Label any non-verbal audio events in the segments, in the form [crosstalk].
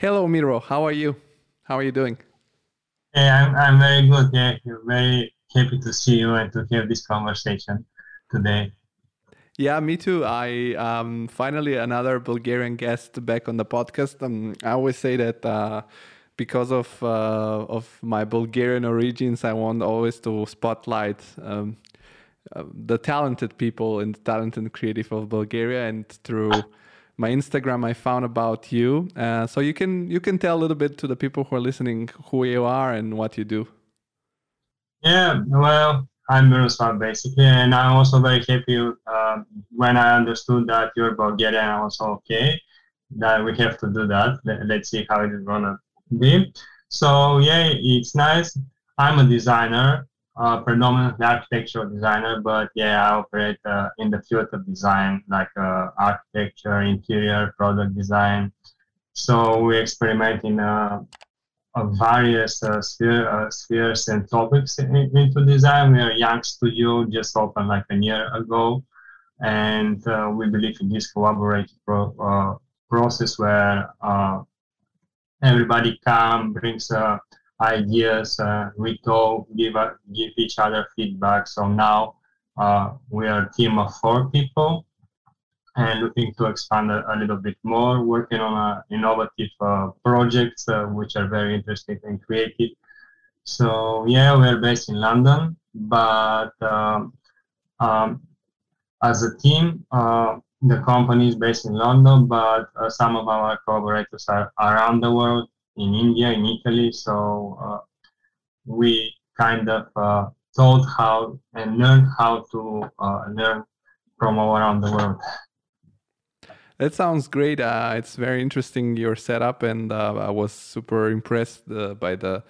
Hello, Miro. How are you? How are you doing? Hey, I'm, I'm very good. Yeah, very happy to see you and to have this conversation today. Yeah, me too. I um, finally another Bulgarian guest back on the podcast. Um, I always say that uh, because of uh, of my Bulgarian origins, I want always to spotlight um, uh, the talented people and the talented creative of Bulgaria. And through my Instagram, I found about you. Uh, so you can you can tell a little bit to the people who are listening who you are and what you do. Yeah, well, I'm Miroslav basically, and I'm also very happy uh, when I understood that you're Bulgarian. I was okay that we have to do that. Let's see how it's gonna be. So yeah, it's nice. I'm a designer uh, predominantly architectural designer, but yeah, I operate uh, in the field of design, like uh, architecture, interior, product design. So we experiment in uh, various uh, sphere, uh, spheres and topics in, into design. We are a young studio, just opened like a year ago, and we believe in this collaborative pro- process where everybody come brings a ideas. Uh, we talk, give give each other feedback. So now uh, we are a team of four people and looking to expand a, a little bit more, working on uh, innovative uh, projects uh, which are very interesting and creative. So yeah, we're based in London, but um, um, as a team, the company is based in London, but some of our collaborators are around the world in India, in Italy. So uh, we kind of uh, taught how and learned how to uh, learn from all around the world. That sounds great. Uh, it's very interesting your setup, and uh, I was super impressed uh, by the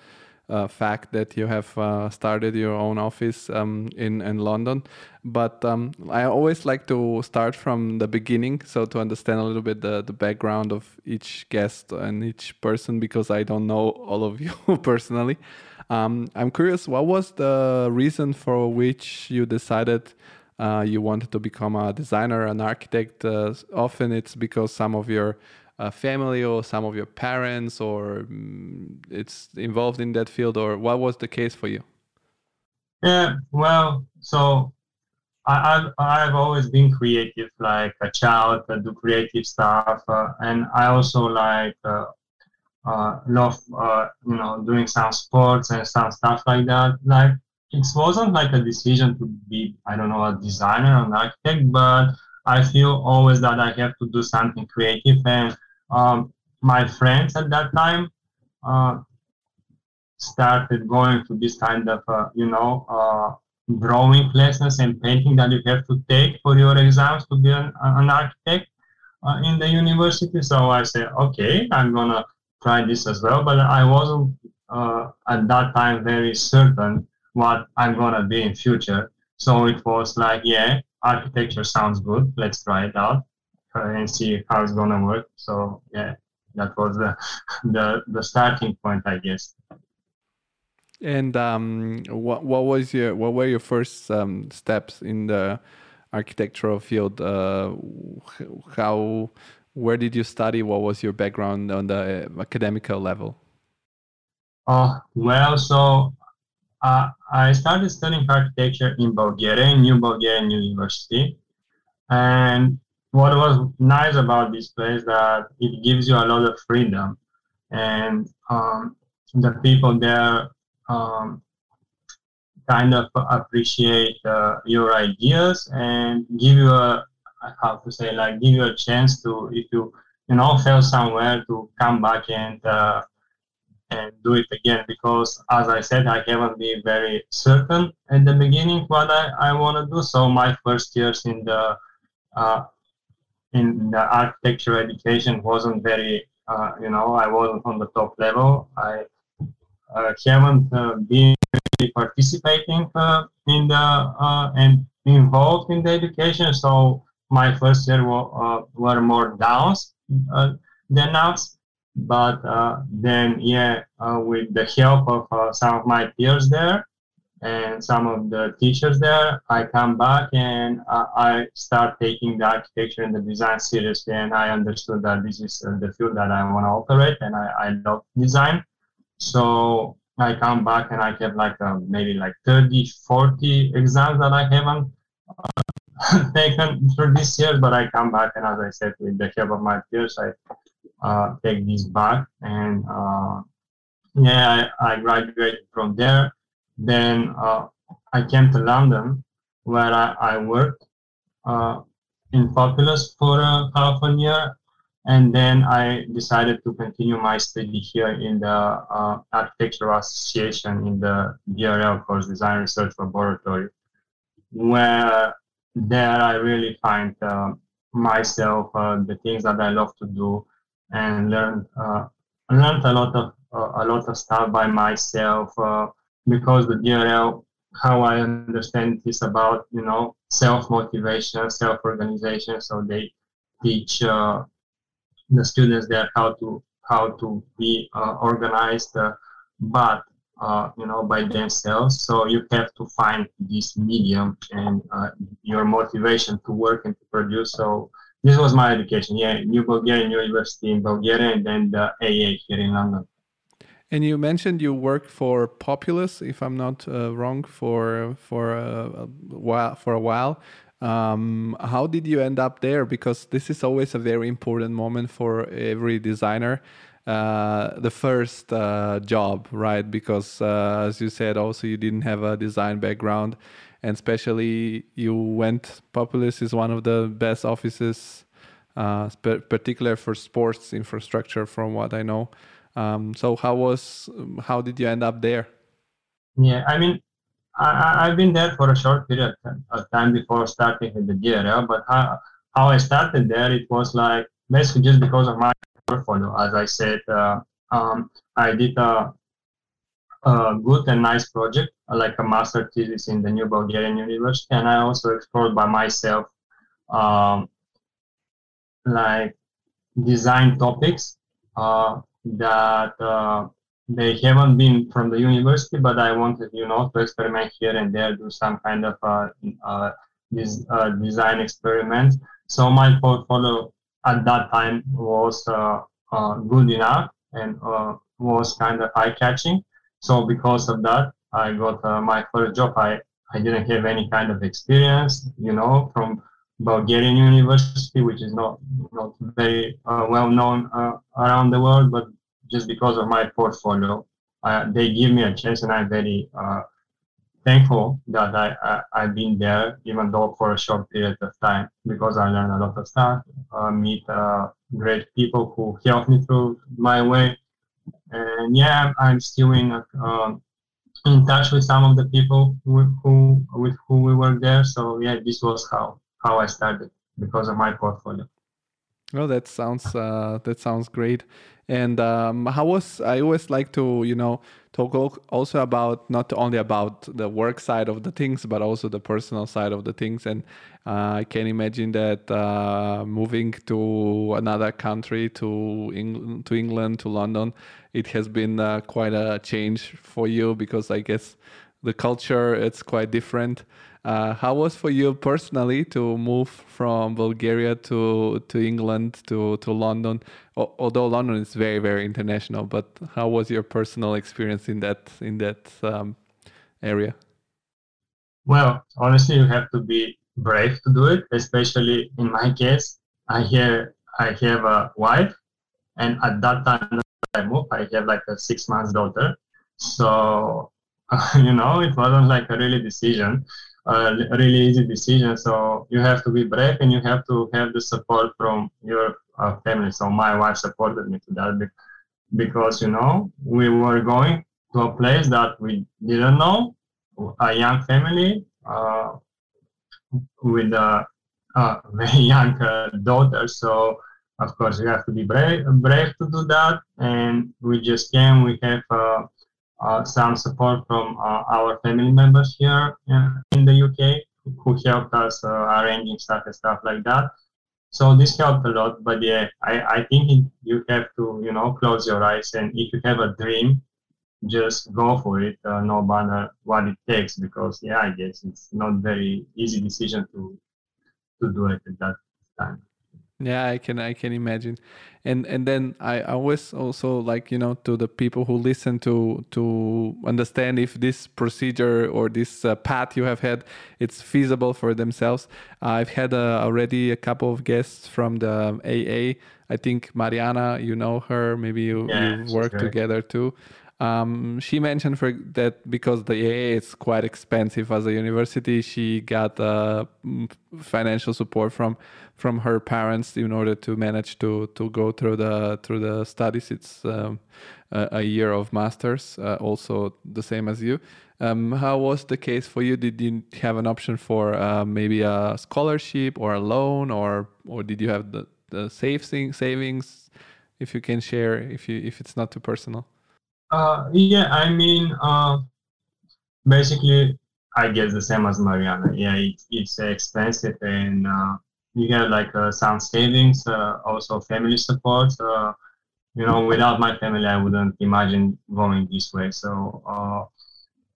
uh, fact that you have uh, started your own office um, in in London. But um, I always like to start from the beginning, so to understand a little bit the the background of each guest and each person, because I don't know all of [laughs] you personally. Um, I'm curious, what was the reason for which you decided? Uh, you wanted to become a designer, an architect. Uh, often it's because some of your uh, family or some of your parents or um, it's involved in that field or what was the case for you? Yeah well so I, have I've always been creative like a child I do creative stuff uh, and I also like uh, uh love uh, you know doing some sports and some stuff like that. Like it wasn't like a decision to be I don't know a designer or an architect but I feel always that I have to do something creative and um, my friends at that time uh, started going to this kind of, uh, you know, uh, drawing lessons and painting that you have to take for your exams to be an, an architect uh, in the university. So I said, okay, I'm gonna try this as well. But I wasn't uh, at that time very certain what I'm gonna be in future. So it was like, yeah, architecture sounds good. Let's try it out and see how it's gonna work. So yeah, that was the [laughs] the the starting point, I guess. And um, what what was your what were your first um, steps in the architectural field? Uh, how where did you study? What was your background on the academical level? Uh, well, so uh, I started studying architecture in Bulgaria, in New Bulgarian University, and what was nice about this place that it gives you a lot of freedom. And um, the people there um, kind of appreciate uh, your ideas and give you a how to say like give you a chance to if you you know fail somewhere to come back and uh, and do it again. Because as I said I haven't been very certain at the beginning what I, I want to do. So my first years in the uh, in the architecture education wasn't very, uh, you know, I wasn't on the top level. I uh, haven't uh, been really participating uh, in the uh, and involved in the education. So my first year were, uh, were more downs than ups. But then, yeah, with the help of some of my peers there, and some of the teachers there. I come back and uh, I start taking the architecture and the design seriously, and I understood that this is uh, the field that I want to operate, and I, I love design. So I come back and I have like uh, maybe like 30, 40 exams that I haven't uh, [laughs] taken through this year, but I come back and as I said, with the help of my peers, I uh, take this back and uh, yeah, I, I from there then uh, I came to London, where I, I worked uh, in Populous for uh, half a year, and then I decided to continue my study here in the uh, Architectural Association in the DRL course, Design Research Laboratory, where there I really find uh, myself, uh, the things that I love to do, and learned learned a lot of a lot of stuff by myself because the DRL, how I understand it, is about you know self motivation, self organization. So they teach uh, the students there how to how to be uh, organized, uh, but uh, you know by themselves. So you have to find this medium and uh, your motivation to work and to produce. So this was my education. Yeah, New Bulgarian University in Bulgaria, and then the AA here in London. And you mentioned you worked for Populous, if I'm not uh, wrong, for for a, a, while. For a while, um, how did you end up there? Because this is always a very important moment for every designer. Uh, the first uh, job, right? Because uh, as you said, also you didn't have a design background, and especially you went. Populous is one of the best offices, uh, particular for sports infrastructure, from what I know. Um, so how was how did you end up there? Yeah, I mean, I, have been there for a short period of time before starting with the DRL, but how, how I started there, it was like basically just because of my portfolio. As I said, uh, um, I did a, a, good and nice project, like a master thesis in the New Bulgarian University, and I also explored by myself, um, like design topics. Uh, that uh, they haven't been from the university, but I wanted, you know, to experiment here and there, do some kind of uh, uh, this, uh, design experiments. So my portfolio at that time was uh, uh, good enough and was kind of eye-catching. So because of that, I got my first job. I, I didn't have any kind of experience, you know, from Bulgarian University, which is not not very uh, well known uh, around the world, but just because of my portfolio, uh, they give me a chance, and I'm very uh, thankful that I, I have been there, even though for a short period of time, because I learned a lot of stuff, uh, meet uh, great people who helped me through my way, and yeah, I'm still in in touch with some of the people who, who with who we were there. So yeah, this was how how I started because of my portfolio. Oh, that sounds uh, that sounds great. And um, how was I always like to you know talk also about not only about the work side of the things, but also the personal side of the things. And uh, I can imagine that uh, moving to another country, to England, to England, to London, it has been uh, quite a change for you because I guess the culture it's quite different. Uh, how was for you personally to move from Bulgaria to to England to to London? O- although London is very very international, but how was your personal experience in that in that um, area? Well, honestly, you have to be brave to do it. Especially in my case, I have I have a wife, and at that time I moved, I have like a six months daughter. So [laughs] you know, it wasn't like a really decision really easy decision. So you have to be brave and you have to have the support from your uh, family. So my wife supported me to that because, you know, we were going to a place that we didn't know, a young family uh, with a, a very [laughs] young uh, daughter. So of course you have to be brave, brave to do that. And we just came, we have uh, some support from uh, our family members here in the UK who helped us uh, arranging stuff and stuff like that. So this helped a lot. But yeah, I, I think it, you have to, you know, close your eyes and if you have a dream, just go for it, uh, no matter what it takes. Because yeah, I guess it's not very easy decision to to do it at that time. Yeah, I can I can imagine, and and then I always also like you know to the people who listen to to understand if this procedure or this uh, path you have had it's feasible for themselves. I've had uh, already a couple of guests from the AA. I think Mariana, you know her, maybe you yeah, you work together too. Um, she mentioned for that because the AA is quite expensive as a university, she got uh, financial support from from her parents in order to manage to to go through the through the studies. It's um, a, a, year of masters, uh, also the same as you. Um, how was the case for you? Did you have an option for uh, maybe a scholarship or a loan, or or did you have the the saving savings? If you can share, if you if it's not too personal. Uh, yeah, I mean, uh, basically, I guess the same as Mariana. Yeah, it, it's expensive and uh, you have like uh, some savings, uh, also family support. Uh, you know, without my family, I wouldn't imagine going this way. So,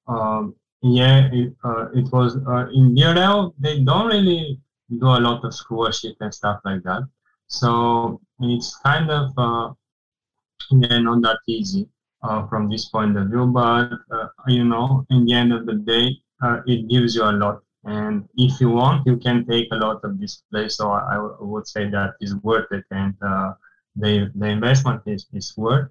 um, yeah, it, it was in DRL, they don't really do a lot of scholarship and stuff like that. So it's kind of, yeah, not that easy uh, from this point of view. But uh, you know, in the end of the day, uh, it gives you a lot. And if you want, you can take a lot of this place. So I, I would say that is worth it, and uh, the the investment is is worth.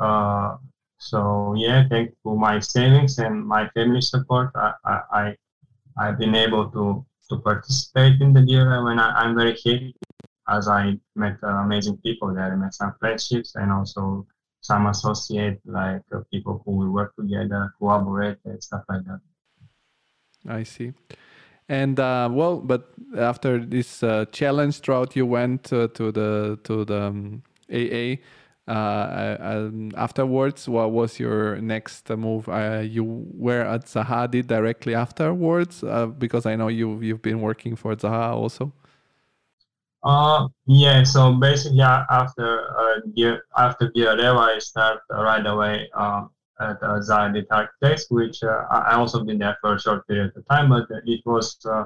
Uh, so yeah, thanks to my savings and my family support, I I, I I've been able to to participate in the DRL, and I, I'm very happy as I met uh, amazing people there. I met some friendships and also some associate like uh, people who will work together, collaborate, and stuff like that. I see. And uh, well, but after this uh, challenge drought, you went uh, to the to the um, AA. Uh, um, afterwards, what was your next move? Uh, you were at Zaha directly afterwards, because I know you you've been working for Zaha also. Uh, yeah. So basically, after uh, after DRL, I start right away uh, at uh, Zaha Architects, which uh, I also been there for a short period of time, but it was uh,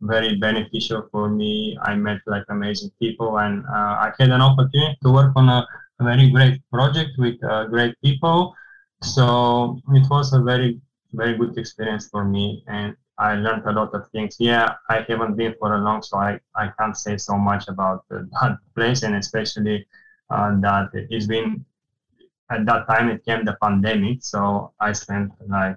very beneficial for me. I met like amazing people, and uh, I had an opportunity to work on a, a very great project with uh, great people. So it was a very very good experience for me, and I learned a lot of things. Yeah, I haven't been for a long, so I, I can't say so much about [laughs] that place, and especially uh, that it's been at that time it came the pandemic, so I spent like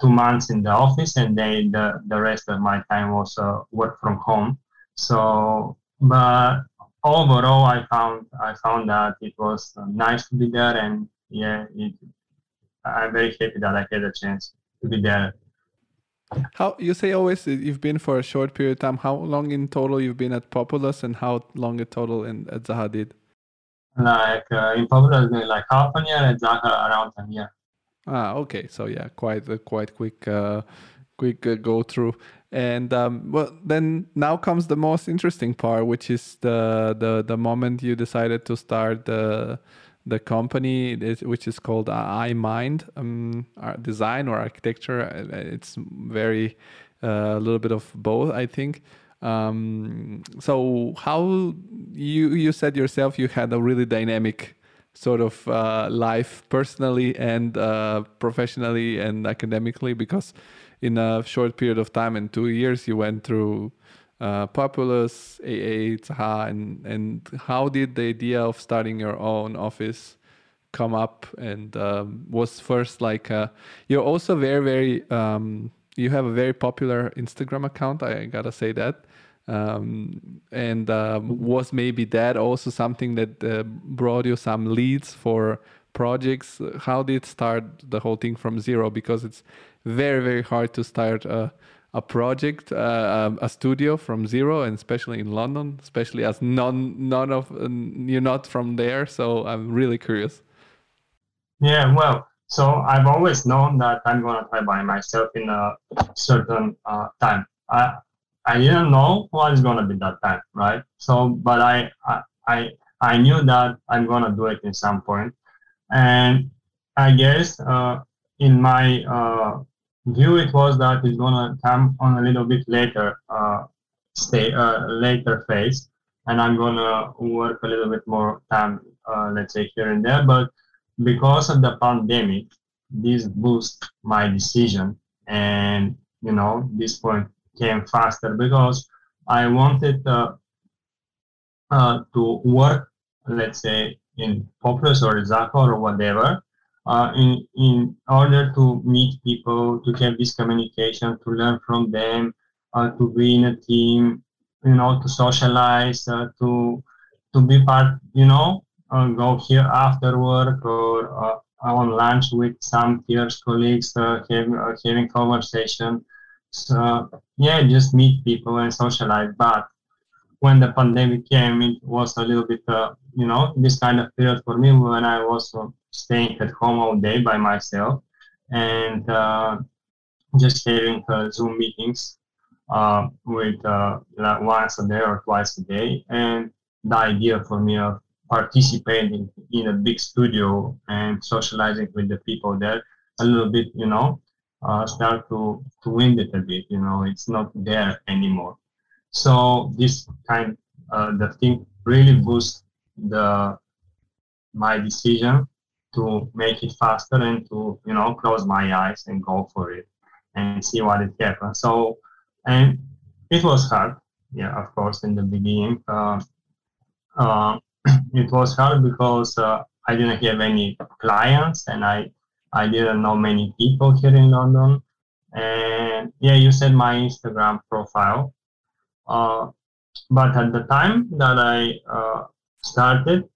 two months in the office, and then the the rest of my time was uh, work from home. So, but overall, I found I found that it was nice to be there, and yeah, it, I'm very happy that I had a chance to be there how you say always you've been for a short period of time. How long in total you've been at Populous, and how long in total in at Zaha Hadid? Like uh, in Populous, like half a year, at Zaha around a year. Ah, okay. So yeah, quite a quite quick, uh, quick uh, go through. And um, well, then now comes the most interesting part, which is the the the moment you decided to start the the company which is called iMind um, design or architecture. Uh, it's very uh, a little bit of both, I think. Um, so how you you said yourself you had a really dynamic sort of uh, life personally and uh, professionally and academically because in a short period of time in two years you went through uh, Populous, AA, Zaha, and and how did the idea of starting your own office come up? And um, was first like uh, you're also very very um, you have a very popular Instagram account. I gotta say that. Um, and um, was maybe that also something that uh, brought you some leads for projects? How did start the whole thing from zero? Because it's very very hard to start a a project, uh, um, a studio from zero, and especially in London, especially as none none of you're not from there. So I'm really curious. Yeah, well, so I've always known that I'm gonna try by myself in a certain uh, time. I I didn't know what is gonna be that time, right? So, but I I I, I knew that I'm gonna do it in some point, and I guess uh, in my uh, view, it was that it's gonna come on a little bit later, uh, stay uh, later phase, and I'm gonna work a little bit more time, uh, let's say here and there. But because of the pandemic, this boost my decision, and you know this point came faster because I wanted uh, uh, to work, let's say, in Populous or Zaha or whatever, uh, in, in order to meet people, to have this communication, to learn from them, uh, to be in a team, you know, to socialize, uh, to to be part, you know, uh, go here after work or uh, on lunch with some peers, colleagues, have, having conversation. So yeah, just meet people and socialize. But when the pandemic came, it was a little bit, uh, you know, this kind of period for me when I was uh, staying at home all day by myself and uh, just having uh, Zoom meetings uh, with uh, like once a day or twice a day. And the idea for me of participating in a big studio and socializing with the people there a little bit, you know, start to, to wind it a bit, you know, it's not there anymore. So this kind, uh, the thing really boosts the my decision to make it faster and to you know close my eyes and go for it and see what it happens. So and it was hard, yeah, of course, in the beginning. Uh, uh, [clears throat] it was hard because uh, I didn't have any clients and I I didn't know many people here in London. And yeah, you said my Instagram profile. Uh, but at the time that I uh, started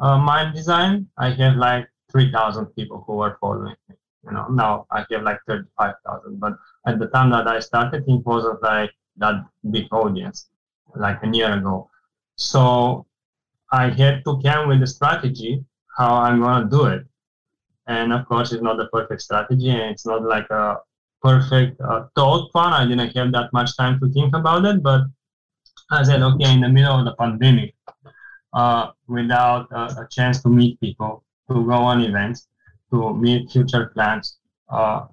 uh, my design, I have like 3,000 people who were following me. You know, now I have like 35,000. But at the time that I started, it wasn't like that big audience, like a year ago. So I had to come with a strategy how I'm gonna do it. And of course, it's not the perfect strategy, and it's not like a perfect uh, thought one. I didn't have that much time to think about it, but I said, okay, in the middle of the pandemic, uh, without uh, a chance to meet people, to go on events, to meet future plans, uh,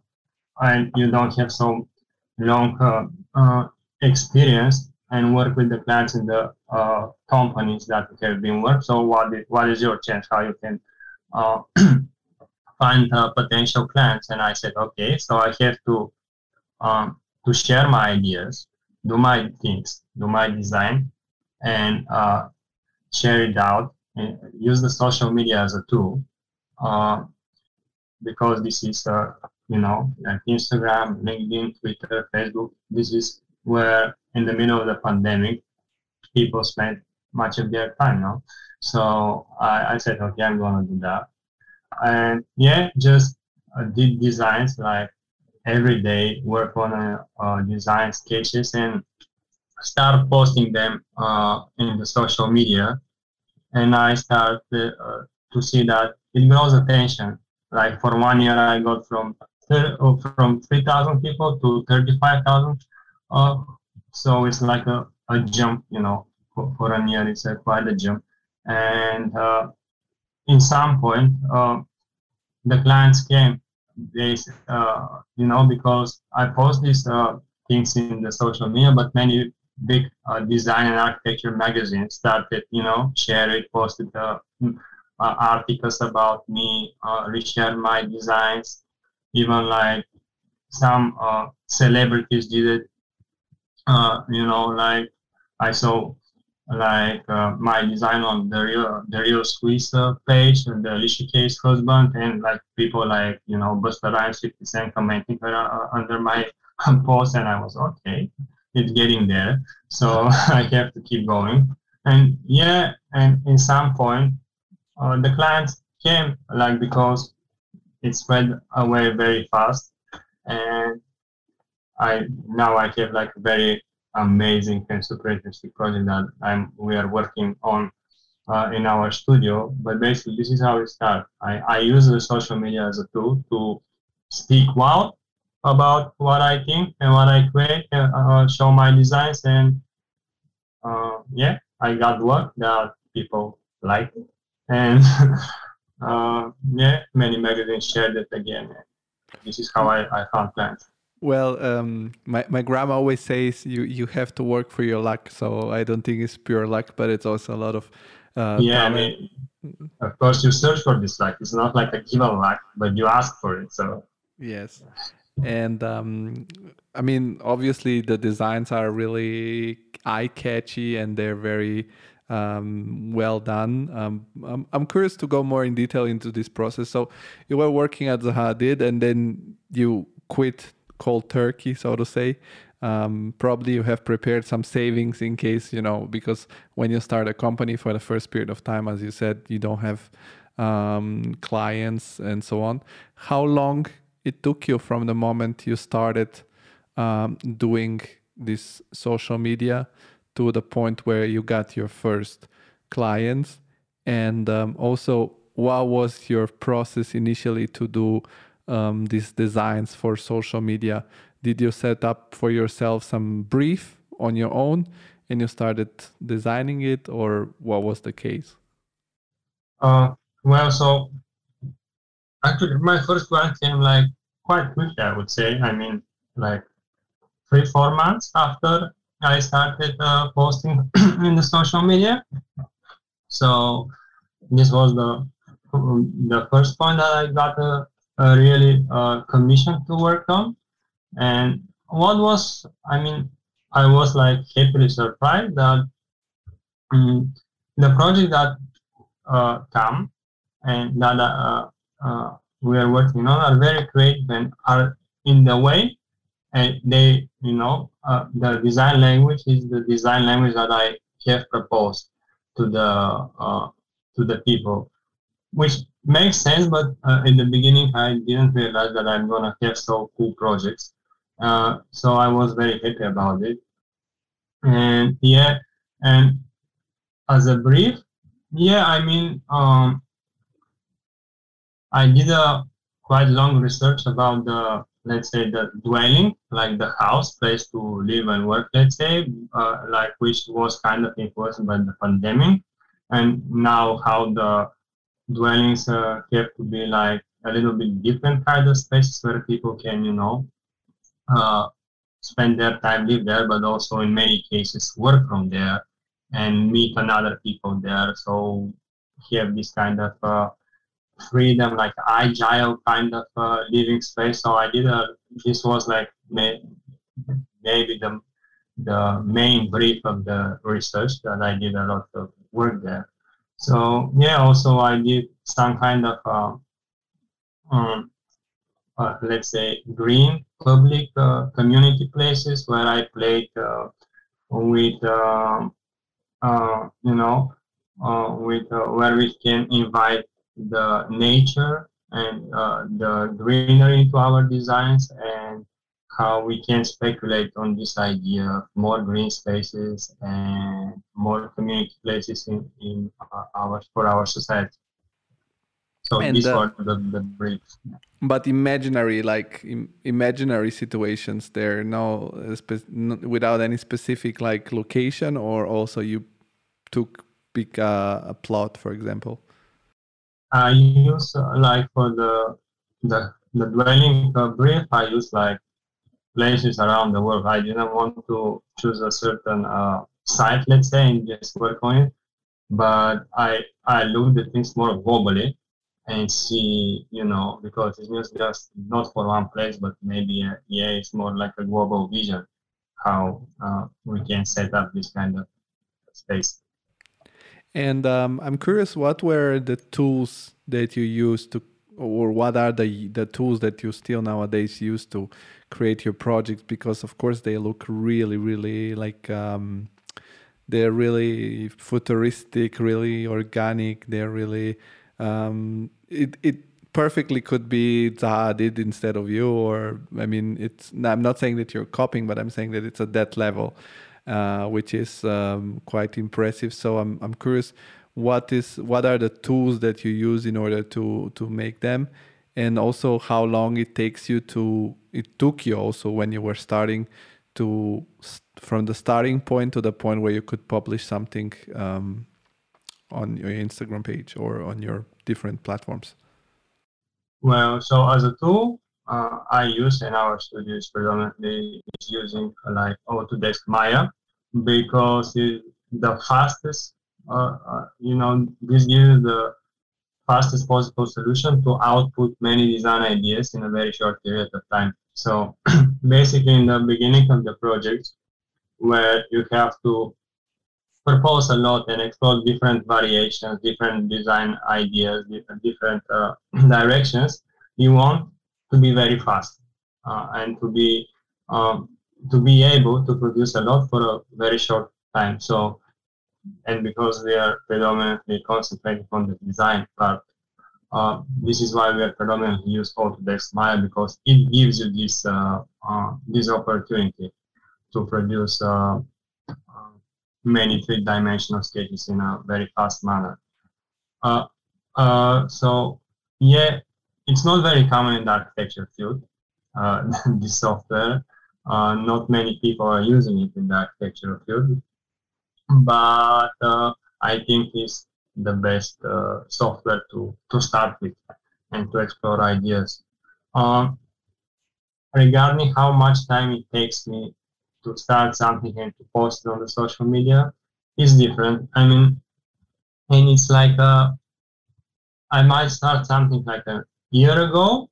and you don't have so long uh, uh, experience and work with the clients in the uh, companies that have been worked. So what is, what is your chance? How you can [clears throat] find potential clients? And I said, okay, so I have to um, to share my ideas, do my things, do my design, and uh, share it out. And use the social media as a tool uh, because this is, uh, you know, like Instagram, LinkedIn, Twitter, Facebook. This is where, in the middle of the pandemic, people spend much of their time. No, so I, I said, okay, I'm gonna do that, and yeah, just uh, did designs like every day, work on a, uh, design sketches and start posting them uh, in the social media. And I start uh, to see that it grows attention. Like for one year, I got from uh, from 3,000 people to 35,000. Uh, so it's like a, a jump, you know, for, for a year, it's a, quite a jump. And uh, in some point, uh, the clients came they uh, you know because i post these things in the social media but many big uh, design and architecture magazines started you know share it posted uh, uh, articles about me uh, reshare my designs. Even like some uh, celebrities did it. Uh, you know like i saw like my design on the real the real Swizz page and the Alicia Keys husband and like people like you know Busta Rhymes 50 Cent commenting under my [laughs] post and I was okay it's getting there so [laughs] I have to keep going and yeah and in some point uh, the clients came like because it spread away very fast and I now I have like a very amazing and super interesting project that I'm we are working on uh, in our studio. But basically, this is how it starts. I, I use the social media as a tool to speak out about what I think and what I create, and uh, show my designs, and uh, yeah, I got work that people like it, and [laughs] uh, yeah, many magazines shared it again. This is how I, I found plants. Well, um, my, my grandma always says you, you have to work for your luck. So I don't think it's pure luck, but it's also a lot of uh, yeah. I mean, of course, you search for this luck. It's not like a given luck, but you ask for it. So yes, and um, I mean, obviously the designs are really eye catchy and they're very um, well done. Um, I'm, I'm curious to go more in detail into this process. So you were working at Zaha Hadid and then you quit cold turkey, so to say. Um, probably you have prepared some savings in case you know because when you start a company for the first period of time, as you said, you don't have um, clients and so on. How long it took you from the moment you started um, doing this social media to the point where you got your first clients, and um, also what was your process initially to do um, these designs for social media? Did you set up for yourself some brief on your own and you started designing it, or what was the case? Uh, well, so actually, my first client came like quite quickly, I would say. I mean, like three, four months after I started uh, posting [clears throat] in the social media. So this was the the first point that I got a uh, really uh, commissioned to work on. And what was, I mean, I was like happily surprised that um, the project that uh, come and that uh, uh, we are working on are very creative and are in the way and they, you know, uh, the design language is the design language that I have proposed to the uh, to the people, which makes sense, but uh, in the beginning, I didn't realize that I'm gonna have so cool projects. Uh, so I was very happy about it. And yeah, and as a brief, yeah, I mean, um, I did a quite long research about the, let's say, the dwelling, like the house, place to live and work, let's say, uh, like which was kind of influenced by the pandemic, and now how the dwellings uh, have to be like a little bit different kind of spaces where people can, you know, uh, spend their time, live there, but also in many cases work from there and meet another people there. So have this kind of uh, freedom, like agile kind of uh, living space. So I did a, this was like may, maybe the the main brief of the research that I did a lot of work there. So yeah, also I did some kind of uh, um, uh, let's say green public uh, community places where I played uh, with uh, you know with where we can invite the nature and the greenery into our designs and how we can speculate on this idea of more green spaces and more community places in, in our for our society. So and, these uh, are the, the briefs. But imaginary, like Im- imaginary situations, there no, spe- no, without any specific like location, or also you took pick uh, a plot, for example. I use uh, like for the the the dwelling brief. I use like places around the world. I didn't want to choose a certain uh, site, let's say, and just work on it. But I I look at things more globally and see, you know, because it's just not for one place, but maybe uh, yeah, it's more like a global vision how uh, we can set up this kind of space. And um, I'm curious, what were the tools that you used to, or what are the the tools that you still nowadays use to create your projects? Because of course they look really really like um, they're really futuristic really organic they're really um, it, it perfectly could be Zaha did instead of you or I mean it's I'm not saying that you're copying but I'm saying that it's at that level uh, which is um, quite impressive so I'm, I'm curious what is what are the tools that you use in order to to make them and also how long it takes you to it took you also when you were starting to from the starting point to the point where you could publish something um, on your Instagram page or on your different platforms? Well, so as a tool, uh, I use in our studios predominantly is using like Autodesk Maya because it's the fastest, uh, uh, you know, this gives the fastest possible solution to output many design ideas in a very short period of time. So [clears throat] basically in the beginning of the project where you have to propose a lot and explore different variations, different design ideas, different, different uh, [clears throat] directions, you want to be very fast uh, and to be um, to be able to produce a lot for a very short time. So, and because we are predominantly concentrating on the design part, uh, this is why we are predominantly use Autodesk Maya because it gives you this uh, uh this opportunity to produce uh, uh, many three-dimensional sketches in a very fast manner. so yeah, it's not very common in the architecture field, uh, [laughs] this software. Uh, not many people are using it in the architecture field, but uh, I think it's the best uh, software to, to start with and to explore ideas. Um, regarding how much time it takes me to start something and to post it on the social media is different. I mean, and it's like a, uh, I might start something like a year ago,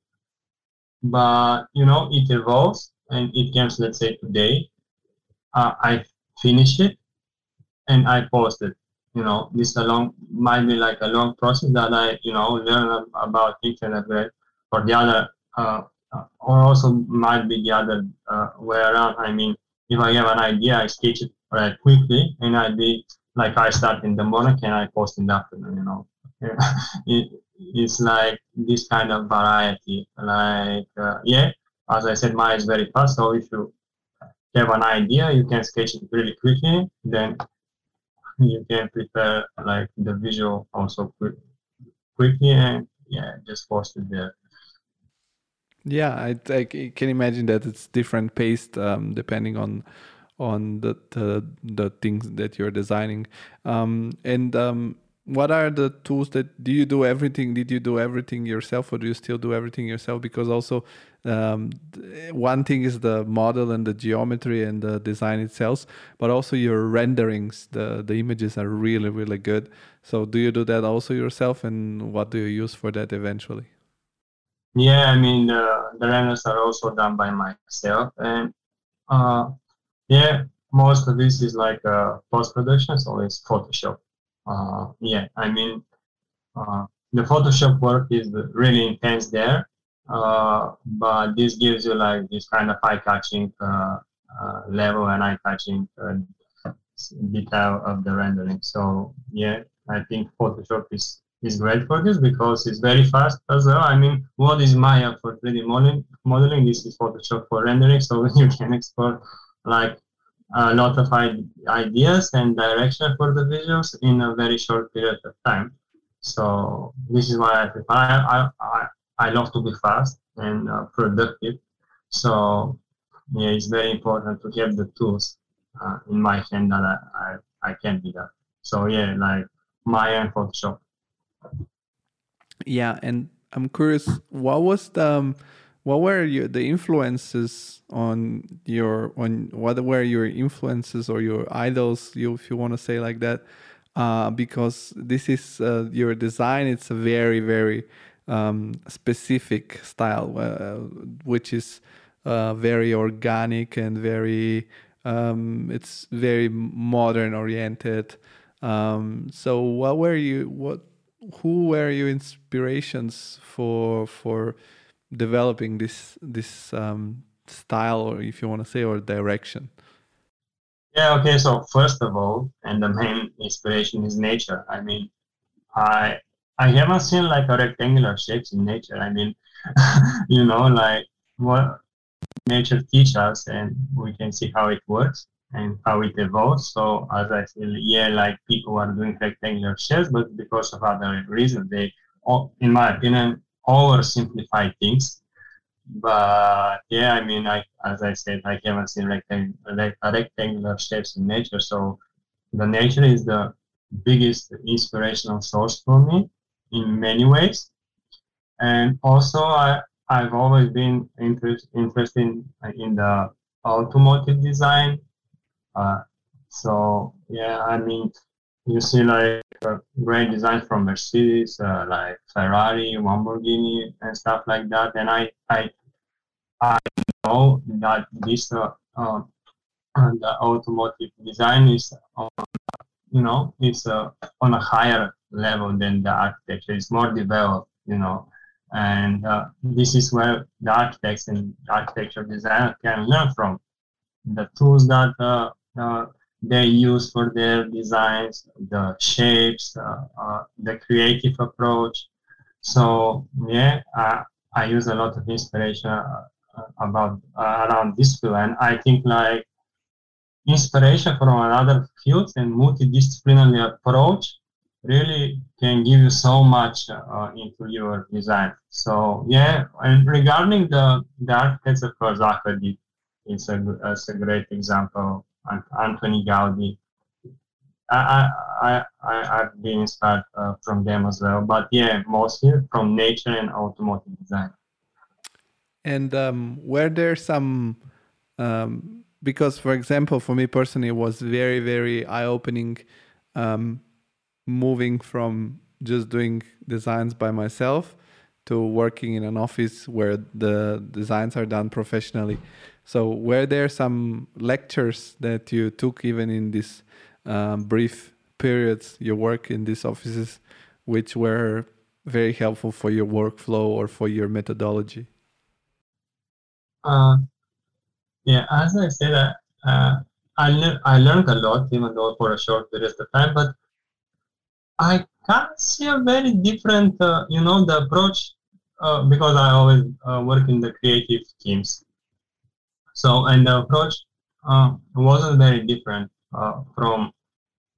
but you know it evolves and it comes. Let's say today, uh, I finish it and I post it. You know, this a long might be like a long process that I you know learn about internet way, or the other, uh, uh, or also might be the other uh, way around. I mean, if I have an idea, I sketch it right quickly, and I be like I start in the morning and I post in the afternoon. You know, [laughs] it's like this kind of variety. Like, uh, yeah, as I said, Maya is very fast. So if you have an idea, you can sketch it really quickly. Then [laughs] you can prepare like the visual also quick, quickly and yeah, just post it there. Yeah, I, I can imagine that it's different paced um, depending on on the, the, the things that you're designing. Um, and um, what are the tools that do you do everything? Did you do everything yourself or do you still do everything yourself? Because also um, one thing is the model and the geometry and the design itself but also your renderings. The the images are really really good. So do you do that also yourself and what do you use for that eventually? Yeah i mean the, the renders are also done by myself and uh, yeah most of this is like uh, post production so it's photoshop uh, yeah, I mean, uh, the Photoshop work is really intense there, uh, but this gives you like this kind of eye-catching uh, uh, level and eye-catching uh, detail of the rendering. So yeah, I think Photoshop is is great for this because it's very fast as well. I mean, what is Maya for 3D modeling? Modeling this is Photoshop for rendering, so [laughs] you can export like a lot of ideas and direction for the visuals in a very short period of time. So this is why I prefer. I, I, I love to be fast and uh, productive. So yeah, it's very important to have the tools uh, in my hand that I, I, I can do that. So yeah, like Maya and Photoshop. Yeah, and I'm curious, what was the um, what were your, the influences on your on what were your influences or your idols you if you want to say like that? Uh, because this is uh, your design it's a very very um, specific style uh, which is uh, very organic and very um, it's very modern oriented. Um, so what were you what who were your inspirations for for developing this this um, style, or if you want to say, or direction? Yeah. Okay. So first of all, and the main inspiration is nature. I mean, I I haven't seen like a rectangular shapes in nature. I mean, [laughs] you know, like what nature teaches us, and we can see how it works and how it evolves. So as I said, yeah, like people are doing rectangular shapes, but because of other reasons, they, all, in my opinion, oversimplify things. But yeah, I mean, I as I said, I haven't seen rectangular, rectangular shapes in nature. So the nature is the biggest inspirational source for me in many ways. And also, I, I've always been interest, interested in, in the automotive design. Uh, so, yeah, I mean, you see like uh, great designs from Mercedes, uh, like Ferrari, Lamborghini, and stuff like that. And I, I, I know that this uh, uh, the automotive design is, on, you know, it's uh, on a higher level than the architecture. It's more developed, you know, and uh, this is where the architects and architecture designer can learn from the tools that uh, uh, they use for their designs, the shapes, uh, uh, the creative approach. So yeah, I, use a lot of inspiration uh, about around this field, and I think like inspiration from another fields and multidisciplinary approach really can give you so much uh, into your design. So yeah, and regarding the the architects, of course, is a a great example. Anthony Gaudi. I I I I've been inspired uh, from them as well, but yeah, mostly from nature and automotive design. And um, were there some um, because, for example, for me personally, it was very very eye opening. Um, moving from just doing designs by myself to working in an office where the designs are done professionally. So, were there some lectures that you took even in this um, brief periods you work in these offices, which were very helpful for your workflow or for your methodology? Uh, yeah, as I said, uh, I, le- I learned a lot, even though for a short period of time, but I can't see a very different, uh, you know, the approach uh, because I always uh, work in the creative teams. So, and the approach uh, wasn't very different uh, from,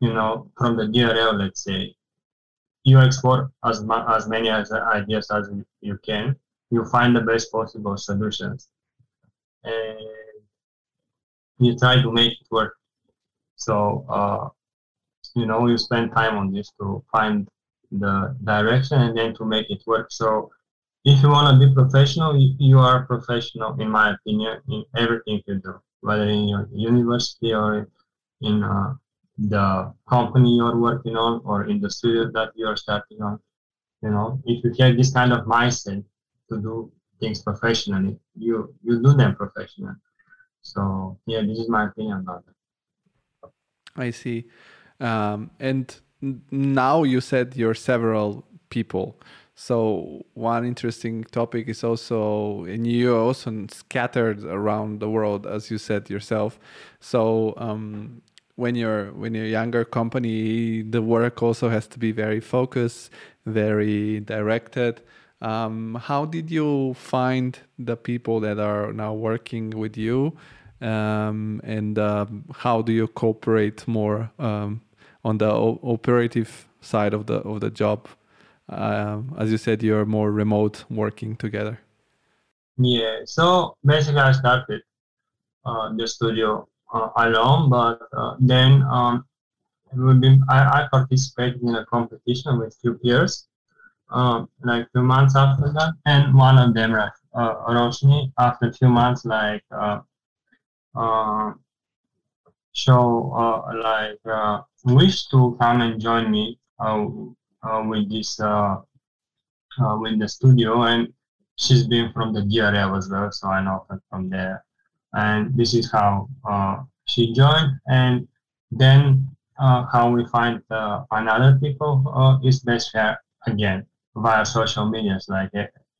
you know, from the DRL, let's say. You explore as, ma- as many as ideas as you can. You find the best possible solutions. And you try to make it work. So, uh, you know you spend time on this to find the direction and then to make it work so if you want to be professional you, are professional in my opinion in everything you do whether in your university or in uh, the company you're working on or in the studio that you're starting on. You know if you have this kind of mindset to do things professionally you you do them professionally. So yeah this is my opinion about it i see. Um, and now you said you're several people. So one interesting topic is also, and you also scattered around the world, as you said yourself. So um, when you're when you're a younger company, the work also has to be very focused, very directed. Um, how did you find the people that are now working with you? um, and uh, how do you cooperate more um, on the operative side of the of the job? Um, as you said, you're more remote working together. Yeah, so basically, I started uh, the studio uh, alone, but uh, then um, I, I, participated in a competition with few peers, um, like few months after that, and one of them uh, me after few months, like uh, uh, show uh, like wish to come and join me uh, uh, with this uh, uh, with the studio and she's been from the DRL as well so I know her from there and this is how uh, she joined and then uh, how we find uh, find other people uh, is best again via social medias like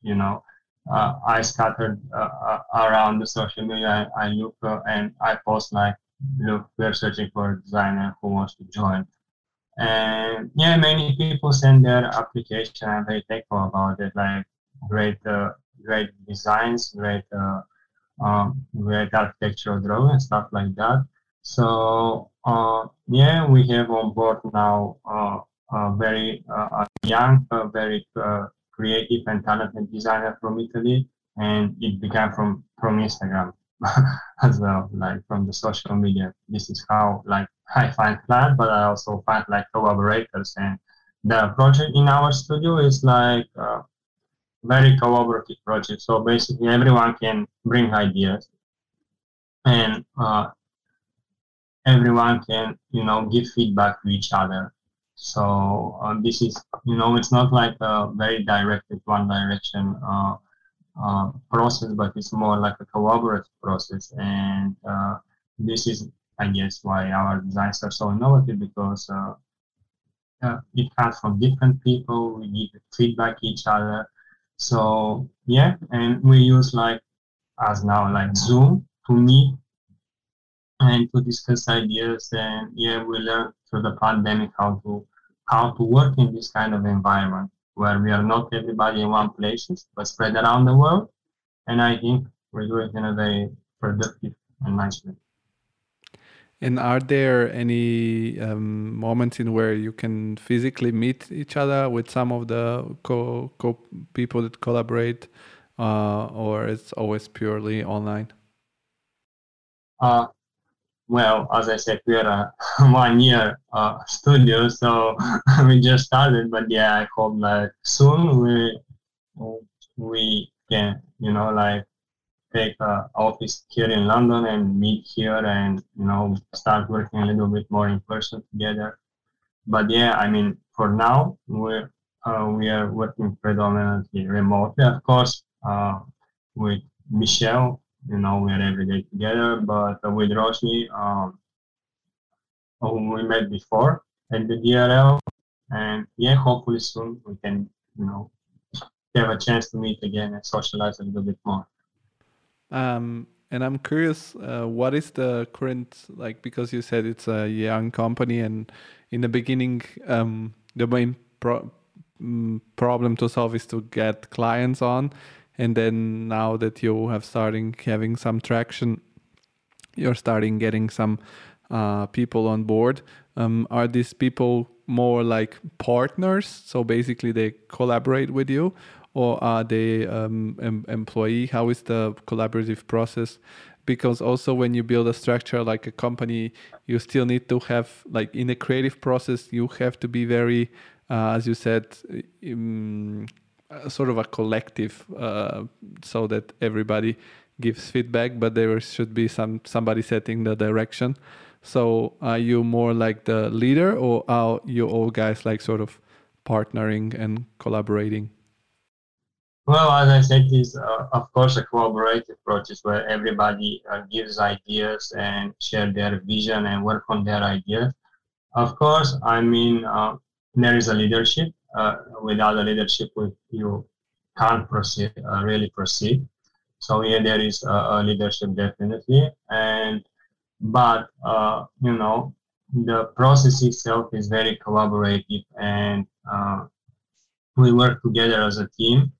you know uh, I scattered uh, uh, around the social media. I, I look uh, and I post like, look, we're searching for a designer who wants to join. And yeah, many people send their application. I'm very thankful about it. Like great, uh, great designs, great, uh, um, great architectural drawing stuff like that. So yeah, we have on board now a very young, very creative and talented designer from Italy, and it began from from Instagram [laughs] as well, like from the social media. This is how like I find clients, but I also find like collaborators. And the project in our studio is like a very collaborative project. So basically, everyone can bring ideas, and uh, everyone can you know give feedback to each other. So uh, this is you know it's not like a very directed one direction. Uh, uh, process, but it's more like a collaborative process. And uh, this is, I guess, why our designs are so innovative because uh, it comes from different people. We give feedback each other. So yeah, and we use like as now like Zoom to meet and to discuss ideas. And yeah, we learned through the pandemic how to how to work in this kind of environment where we are not everybody in one place, but spread around the world. And I think we're doing it in a very productive and nice way. And are there any um, moments in where you can physically meet each other with some of the co, co people that collaborate, uh, or it's always purely online? Uh, well, as I said, we are a [laughs] one year uh, studio, so [laughs] we just started. But yeah, I hope like soon we we can you know like take a office here in London and meet here and you know start working a little bit more in person together. But yeah, I mean, for now we uh, we are working predominantly remotely, of course, uh, with Michelle you know, we are every day together. But with Roshi, um, whom we met before at the DRL, and yeah, hopefully soon we can, you know, have a chance to meet again and socialize a little bit more. Um, and I'm curious, uh, what is the current like? Because you said it's a young company, and in the beginning, um, the main pro- mm, problem to solve is to get clients on and then now that you have starting having some traction you're starting getting some uh, people on board um, are these people more like partners so basically they collaborate with you or are they um, em- employee? How is the collaborative process? Because also when you build a structure like a company you still need to have like in a creative process you have to be very uh, as you said um, sort of a collective uh, so that everybody gives feedback but there should be some somebody setting the direction. So are you more like the leader or are you all guys like sort of partnering and collaborating well as i said is uh, of course a collaborative process where everybody uh, gives ideas and share their vision and work on their ideas of course i mean uh, there is a leadership uh, without a leadership, you can't proceed, uh, really proceed. So yeah, there is a, a leadership definitely, and but uh, you know the process itself is very collaborative, and we work together as a team.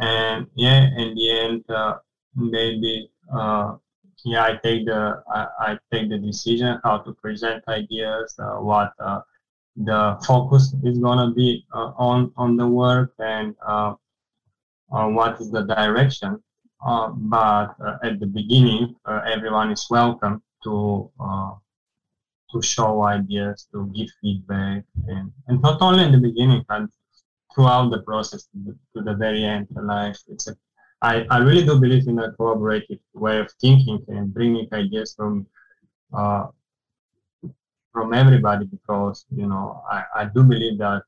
And yeah, in the end, uh, maybe uh, yeah, I take the I, I, take the decision how to present ideas, uh, what uh, the focus is gonna be uh, on on the work and uh, what is the direction. But at the beginning, everyone is welcome to to show ideas, to give feedback, and, and not only in the beginning, but throughout the process to the, to the very end. Like it's a, I, I really do believe in a collaborative way of thinking and bringing ideas from uh, from everybody because you know I, I do believe that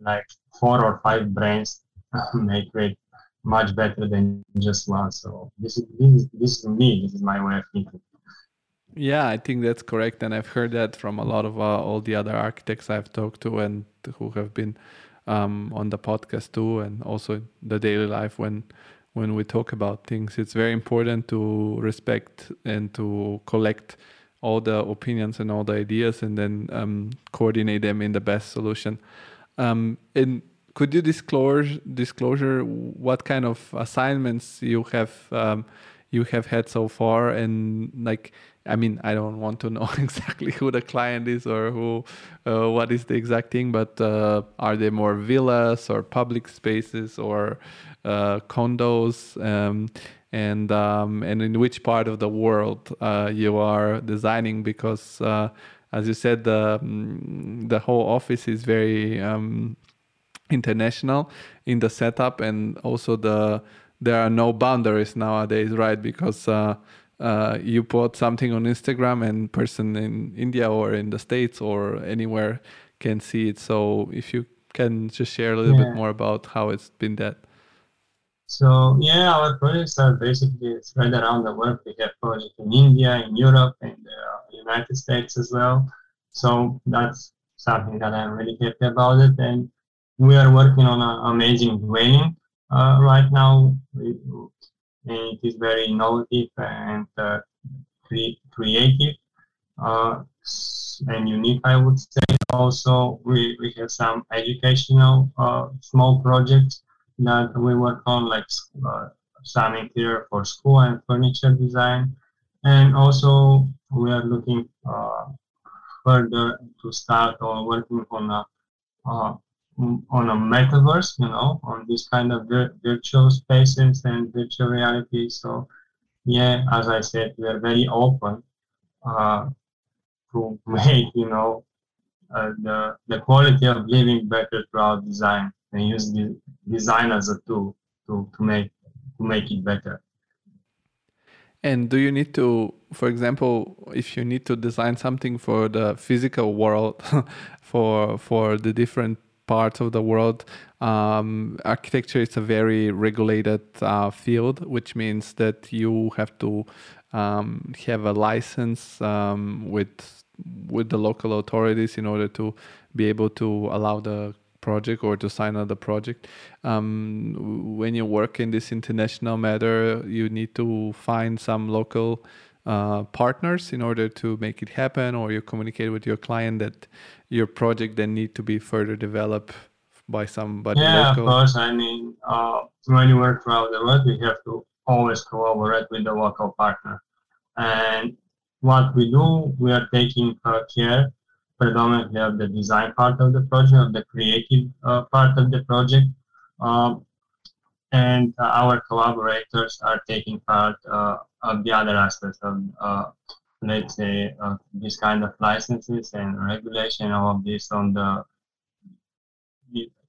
like four or five brains [laughs] make it much better than just one. So this is this is, this is me. This is my way of thinking. Yeah, I think that's correct, and I've heard that from a lot of uh, all the other architects I've talked to and who have been um, on the podcast too, and also the daily life when when we talk about things. It's very important to respect and to collect all the opinions and all the ideas and then um, coordinate them in the best solution. Um, and could you disclose disclosure what kind of assignments you have um, you have had so far and like I mean I don't want to know [laughs] exactly who the client is or who uh, what is the exact thing but uh, are they more villas or public spaces or uh, condos? Um, and um, and in which part of the world uh, you are designing? Because uh, as you said the mm, the whole office is very um, international in the setup and also the there are no boundaries nowadays right because uh, uh, you put something on Instagram and person in India or in the States or anywhere can see it. So if you can just share a little yeah. bit more about how it's been that. So yeah, our projects are basically spread around the world. We have projects in India, in Europe, in the United States as well. So that's something that I'm really happy about it. And we are working on an amazing training uh, right now. We, it is very innovative and uh, cre- creative uh, and unique, I would say. Also, we, we have some educational uh, small projects that we work on, like uh, some interior for school and furniture design. And also, we are looking uh, further to start on working on a on a metaverse, you know, on this kind of vir- virtual spaces and virtual reality. So, yeah, as I said, we are very open uh, to [laughs] make, you know, uh, the the quality of living better through our design and use the design as a tool to, to make to make it better. And do you need to, for example, if you need to design something for the physical world, [laughs] for for the different parts of the world, um, architecture is a very regulated uh, field, which means that you have to um, have a license um, with with the local authorities in order to be able to allow the project or to sign on the project. Um, when you work in this international matter, you need to find some local uh, partners in order to make it happen, or you communicate with your client that your project then need to be further developed by somebody yeah, local. of course. I mean, uh, when you work throughout the world, we have to always collaborate with the local partner. And what we do, we are taking uh, care predominantly of the design part of the project, of the creative uh, part of the project. Um, and uh, our collaborators are taking part uh, the other aspects of, uh, let's say, this kind of licenses and regulation, all of this on the,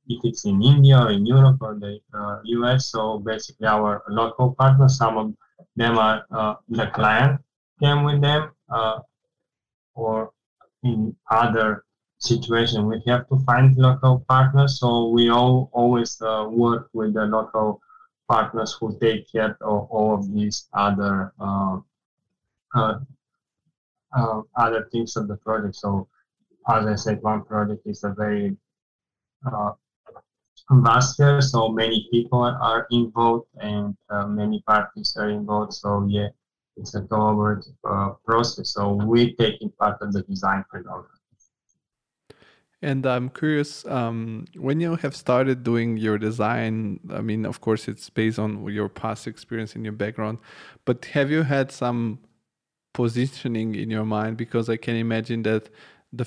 if it's in India or in Europe or the US. Uh, so basically our local partners, some of them are uh, the client came with them uh, or in other situation we have to find local partners so we all always uh, work with the local partners who take care of all of these other uh, uh, uh, other things of the project so as i said one project is a very vast sphere so many people are involved and many parties are involved so yeah it's a collaborative process. So we're taking part of the design predominantly. And I'm curious, um, when you have started doing your design, I mean, of course, it's based on your past experience and your background, but have you had some positioning in your mind? Because I can imagine that the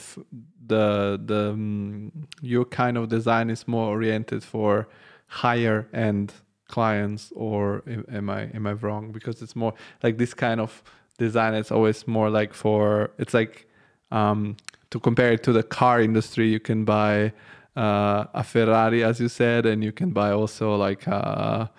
the the um, your kind of design is more oriented for higher end clients or am i am i wrong because it's more like this kind of design it's always more like for it's like um, to compare it to the car industry you can buy uh, a ferrari as you said and you can buy also like a,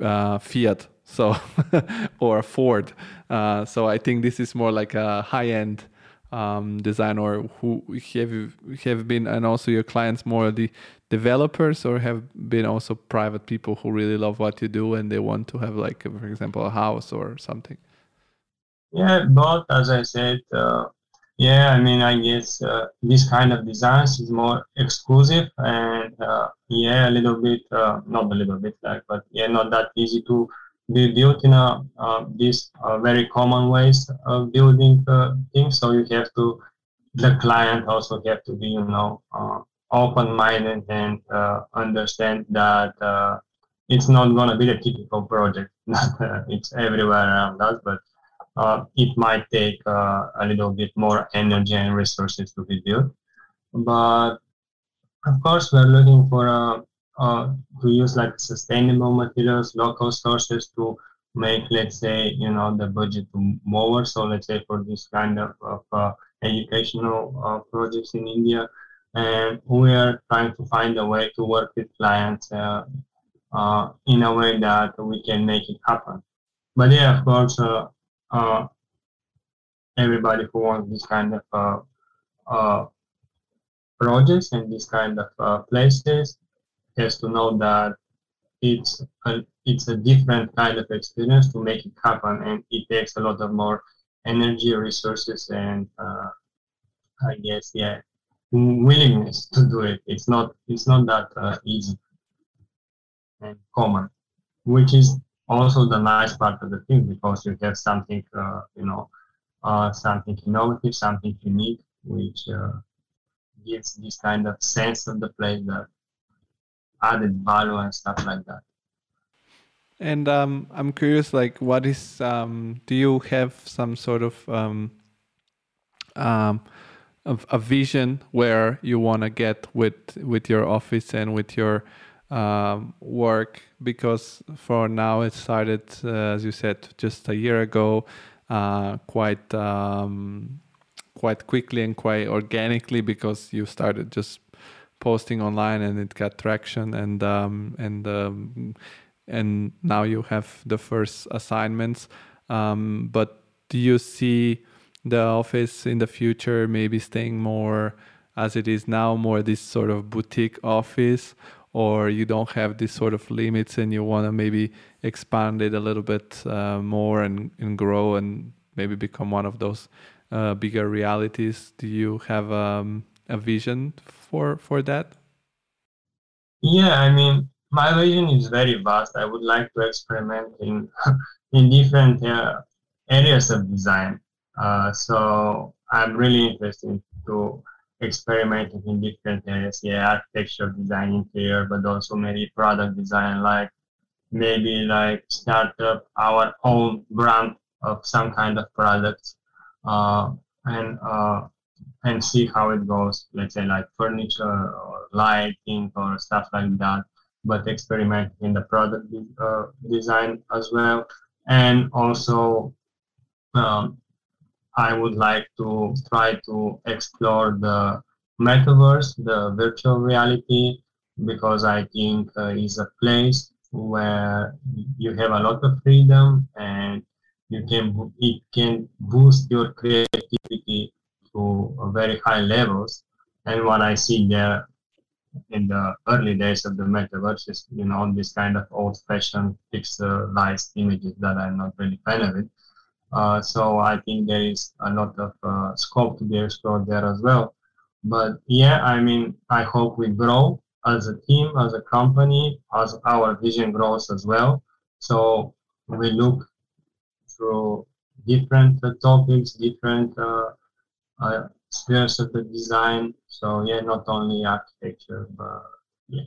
uh, fiat so [laughs] or a ford. Uh, so i think this is more like a high end um, designer who have have been and also your clients more the developers or have been also private people who really love what you do and they want to have like for example a house or something? Yeah both as i said uh, yeah i mean i guess uh, this kind of designs is more exclusive and uh, yeah a little bit uh, not a little bit like but yeah not that easy to be built in a uh, these uh, very common ways of building things. So you have to the client also have to be you know open-minded and uh, understand that uh, it's not going to be the typical project [laughs] uh, it's everywhere around us but uh, it might take uh, a little bit more energy and resources to be built but of course we're looking for a uh, to use like sustainable materials, local sources to make, let's say, you know, the budget more. So let's say for this kind of, of uh, educational uh, projects in India, and we are trying to find a way to work with clients uh, uh, in a way that we can make it happen. But yeah, of course, uh, uh, everybody who wants this kind of uh, uh, projects and this kind of uh, places has to know that it's a, it's a different kind of experience to make it happen, and it takes a lot of more energy, resources, and uh, I guess yeah, willingness to do it. It's not it's not that easy and common, which is also the nice part of the thing because you have something uh, you know uh, something innovative, something unique, which uh, gives this kind of sense of the place that added value and stuff like that. And um, I'm curious, like, what is? Um, do you have some sort of um, um, a, a vision where you want to get with with your office and with your um, work? Because for now, it started, uh, as you said, just a year ago, uh, quite um, quite quickly and quite organically because you started just posting online and it got traction and um, and um, and now you have the first assignments. Um, but do you see the office in the future maybe staying more as it is now, more this sort of boutique office, or you don't have these sort of limits and you want to maybe expand it a little bit uh, more and, and grow and maybe become one of those uh, bigger realities? Do you have um, a vision for for that? Yeah, I mean, my vision is very vast. I would like to experiment in [laughs] in different uh, areas of design. Uh, so I'm really interested to experiment in different areas. Yeah, architecture design, interior, but also maybe product design, like maybe like start up our own brand of some kind of products uh, and uh, and see how it goes. Let's say like furniture or lighting or stuff like that but experiment in the product uh, design as well. And also, um, I would like to try to explore the metaverse, the virtual reality, because I think uh, a place where you have a lot of freedom and you can it can boost your creativity to very high levels. And what I see there in the early days of the metaverse is, you know, this kind of old-fashioned pixelized images that I'm not really fan of it. Uh, so I think there is a lot of uh, scope to be explored there as well. But yeah, I mean, I hope we grow as a team, as a company, as our vision grows as well. So we look through different uh, topics, different uh, uh, spheres of the design. So yeah, not only architecture, but yeah,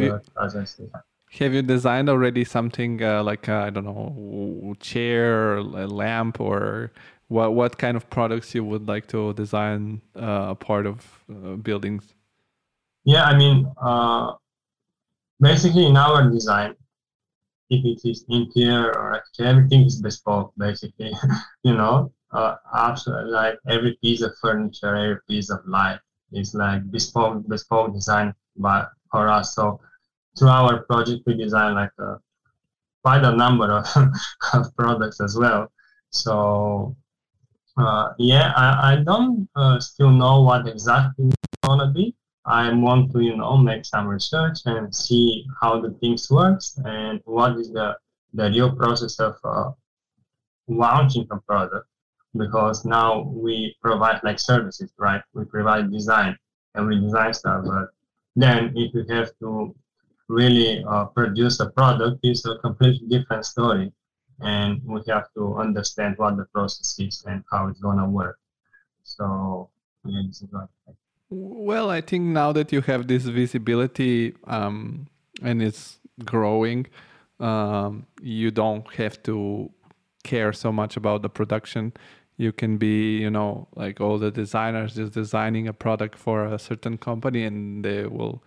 you, as I say. Have you designed already something uh, like I I don't know, chair, a lamp, or what? What kind of products you would like to design uh, a part of uh, buildings? Yeah, I mean, uh, basically in our design, if it is interior or exterior, everything is bespoke. Basically, [laughs] you know, uh, absolutely like every piece of furniture, every piece of light is like bespoke, bespoke design by for us. So through our project, we design like a, quite a number of, [laughs] of products as well. So uh, yeah, I, I don't uh, still know what exactly it's gonna be. I want to, you know, make some research and see how the things works and what is the the real process of uh, launching a product because now we provide like services, right? We provide design and we design stuff, but then if you have to really uh, produce a product, is a completely different story, and we have to understand what the process is and how it's gonna work. So yeah. Well, I think now that you have this visibility um, and it's growing, um, you don't have to care so much about the production you can be you know like all the designers just designing a product for a certain company and they will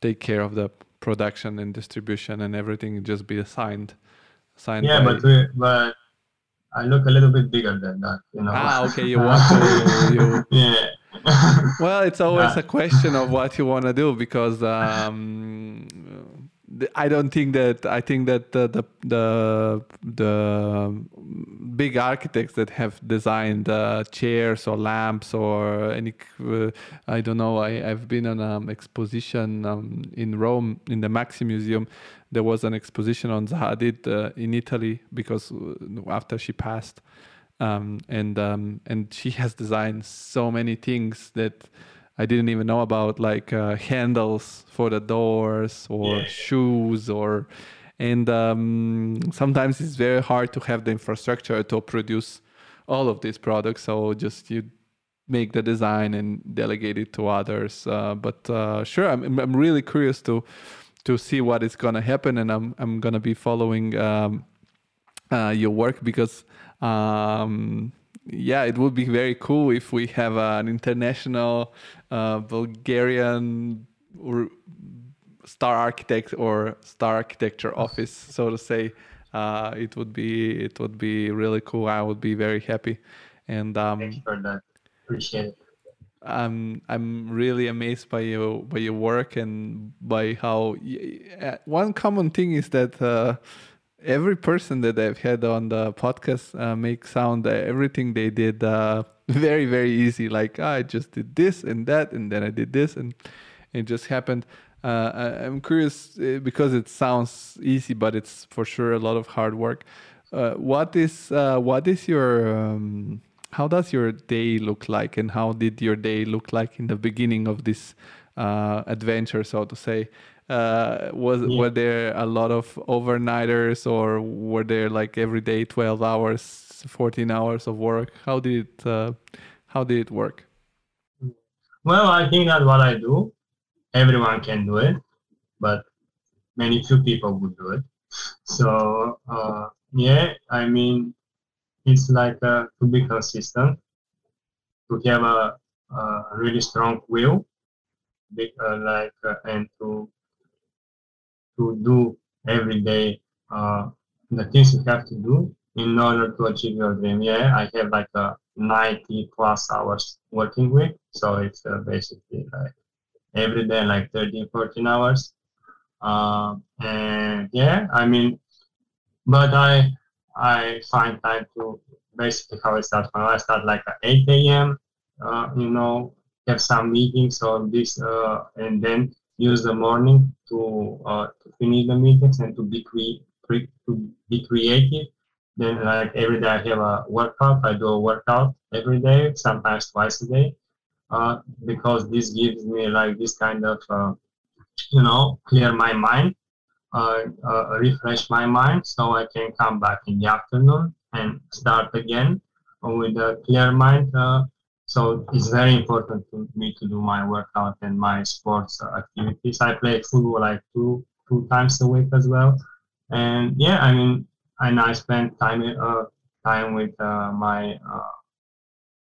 take care of the production and distribution and everything just be assigned assigned yeah by... but we, but i look a little bit bigger than that you know. Ah okay you [laughs] want to you... [laughs] yeah. Well it's always a question of what you want to do because um I don't think that I think that the the the, the big architects that have designed uh, chairs or lamps or any uh, I don't know I I've been on an exposition um, in Rome in the MAXXI Museum. There was an exposition on Zaha Hadid uh, in Italy because uh, after she passed. Um, and um, and she [laughs] has designed so many things that I didn't even know about like uh, handles for the doors or yeah. shoes or and um, sometimes it's very hard to have the infrastructure to produce all of these products so just you make the design and delegate it to others uh, but uh, sure I'm, I'm really curious to to see what is going to happen and I'm, I'm going to be following um, uh, your work because um, yeah, it would be very cool if we have an international uh, Bulgarian star architect or star architecture office, so to say. Uh, it would be it would be really cool. I would be very happy. And um, thanks for that. Appreciate it. I'm I'm really amazed by your by your work and by how uh, one common thing is that uh, every person that I've had on the podcast uh, make sound everything they did uh, [laughs] very very easy. Like oh, I just did this and that, and then I did this, and it just happened. Uh, I, am curious uh, because it sounds easy, but it's for sure a lot of hard work. Uh, what is uh, what is your um, how does your day look like, and how did your day look like in the beginning of this adventure, so to say? Uh, was yeah. were there a lot of overnighters or were there like every day 12 hours 14 hours of work? How did it uh, how did it work? Well i think that what i do. Everyone can do it but many few people would do it. So uh, yeah i mean it's like uh, to be consistent to have a, a really strong will uh, like uh, and to to do every day uh, the things you have to do in order to achieve your dream. Yeah, I have like a 90 plus hours working week, so it's uh, basically like every day like 13, 14 hours. Uh, and yeah, I mean, but I I find time to basically how it starts. When I start like at 8 a.m., uh, you know, have some meetings or this, uh, and then use the morning to, uh, to finish the meetings and to be cre- to be creative. Then like every day I have a workout. I do a workout every day, sometimes twice a day, uh, because this gives me like this kind of uh, you know clear my mind, uh, uh, refresh my mind, so I can come back in the afternoon and start again with a clear mind uh, so it's very important to me to do my workout and my sports activities. I play football like two two times a week as well, and yeah, I mean, and I spend time uh, time with uh, my uh,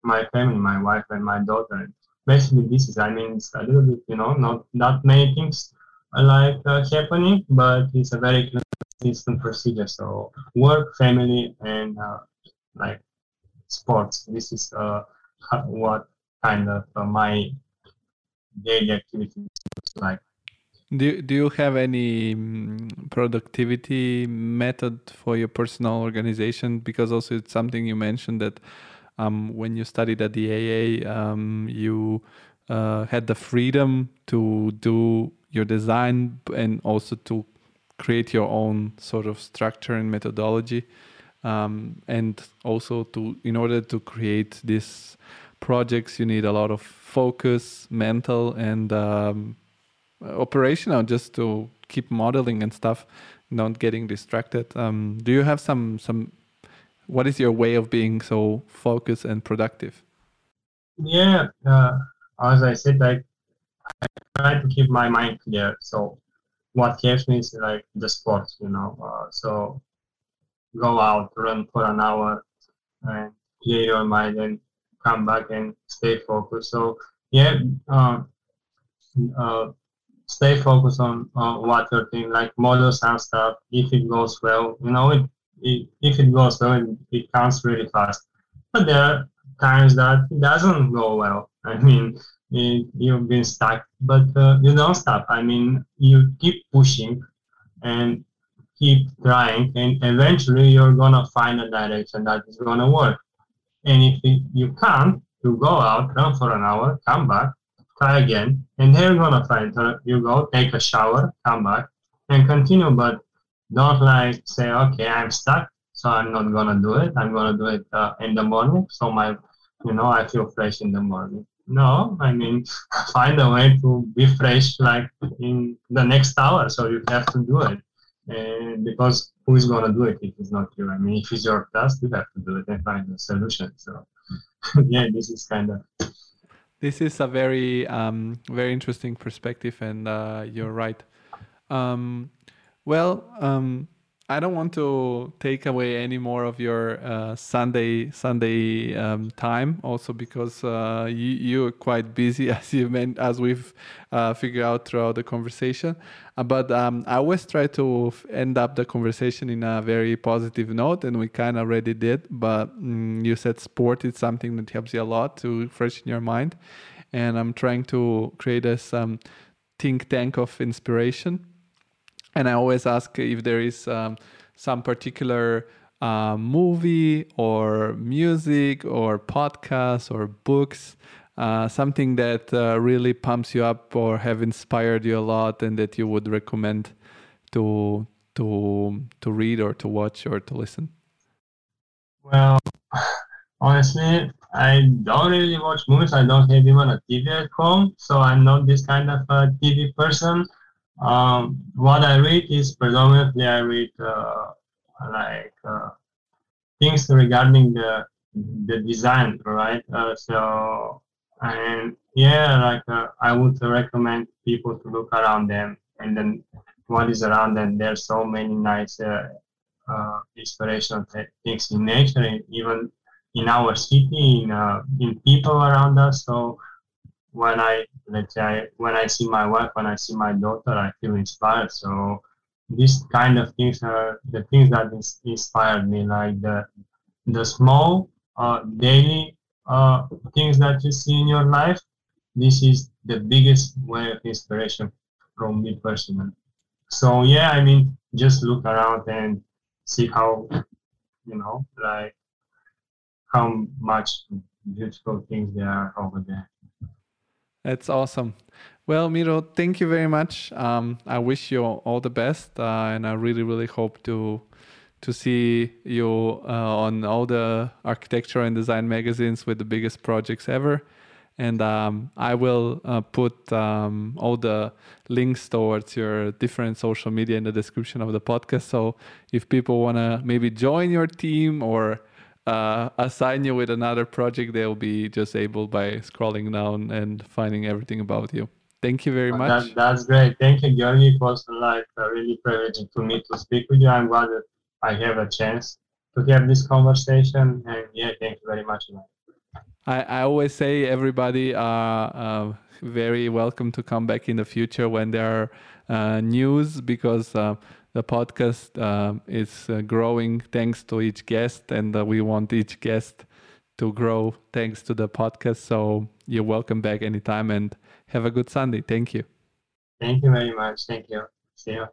my family, my wife and my daughter. Basically, this is I mean, it's a little bit you know not not many things like uh, happening, but it's a very consistent procedure. So work, family, and uh, like sports. This is uh [laughs] what kind of uh, my daily activities looks like. Do, do you have any mm, productivity method for your personal organization? Because also it's something you mentioned that um, when you studied at the AA, um, you uh, had the freedom to do your design and also to create your own sort of structure and methodology um, and also to in order to create these projects you need a lot of focus mental and um, operational just to keep modeling and stuff not getting distracted. Um, do you have some some what is your way of being so focused and productive? Yeah uh, as i said like i try to keep my mind clear. So what helps me is like the sports you know uh, so go out, run for an hour, and clear your mind and come back and stay focused. So yeah, uh, uh, stay focused on, on what you're doing, like models some stuff. If it goes well, you know, it, it if it goes well, it, it counts really fast. But there are times that it doesn't go well. [laughs] I mean, it, you've been stuck, but uh, you don't stop. I mean, you keep pushing and keep trying, and eventually you're gonna find a direction that is gonna work. And if you can't, you go out, run for an hour, come back, try again, and then you're gonna find it. You go, take a shower, come back, and continue. But don't like say, okay, I'm stuck, so I'm not gonna do it. I'm gonna do it uh, in the morning, so my, you know, I feel fresh in the morning. No, I mean, [laughs] find a way to be fresh, like in the next hour. So you have to do it, and because who is gonna do it if it's not you? I mean, if it's your task, you have to do it and find a solution. So, [laughs] yeah, this is kind of this is a very um, very interesting perspective, and uh, you're right. Um, well, um, I don't want to take away any more of your uh, Sunday Sunday um, time. Also, because uh, you you're quite busy, [laughs] as you meant, as we've uh, figured out throughout the conversation. Uh, but um, I always try to end up the conversation in a very positive note, and we kind of already did. But mm, you said sport is something that helps you a lot to freshen your mind, and I'm trying to create a um, think tank of inspiration and I always ask if there is um, some particular uh, movie or music or podcast or books, uh, something that uh, really pumps you up or have inspired you a lot, and that you would recommend to to to read or to watch or to listen. Well, [sighs] honestly, I don't really watch movies. I don't have even a TV at home, so I'm not this kind of a TV person. Um, what I read is predominantly I read uh, like uh, things regarding the the design, right? Uh, so and yeah, like uh, I would recommend people to look around them and then what is around them. There's so many nice uh, uh, inspirational things in nature, and even in our city, in in people around us. So when I let's say when I see my wife, when I see my daughter, I feel inspired. So these kind of things are the things that inspired me, like the the small uh, daily uh, things that you see in your life. This is the biggest way of inspiration from me personally. So yeah, I mean, just look around and see how you know, like how much beautiful things there are over there. That's awesome. Well, Miro, thank you very much. Um, I wish you all the best, uh, and I really, really hope to to see you uh, on all the architecture and design magazines with the biggest projects ever. And um, I will uh, put um, all the links towards your different social media in the description of the podcast. So if people want to maybe join your team or uh, assign you with another project, they'll be just able by scrolling down and finding everything about you. Thank you very much. That, that's great. Thank you, Georgi. It was like a really privilege to me to speak with you. I'm glad that I have a chance to have this conversation. And yeah, thank you very much. I, I always say everybody are uh, very welcome to come back in the future when there are uh, news because uh, the podcast uh, is uh, growing thanks to each guest, and uh, we want each guest to grow thanks to the podcast. So you're welcome back anytime and have a good Sunday. Thank you. Thank you very much. Thank you. See you.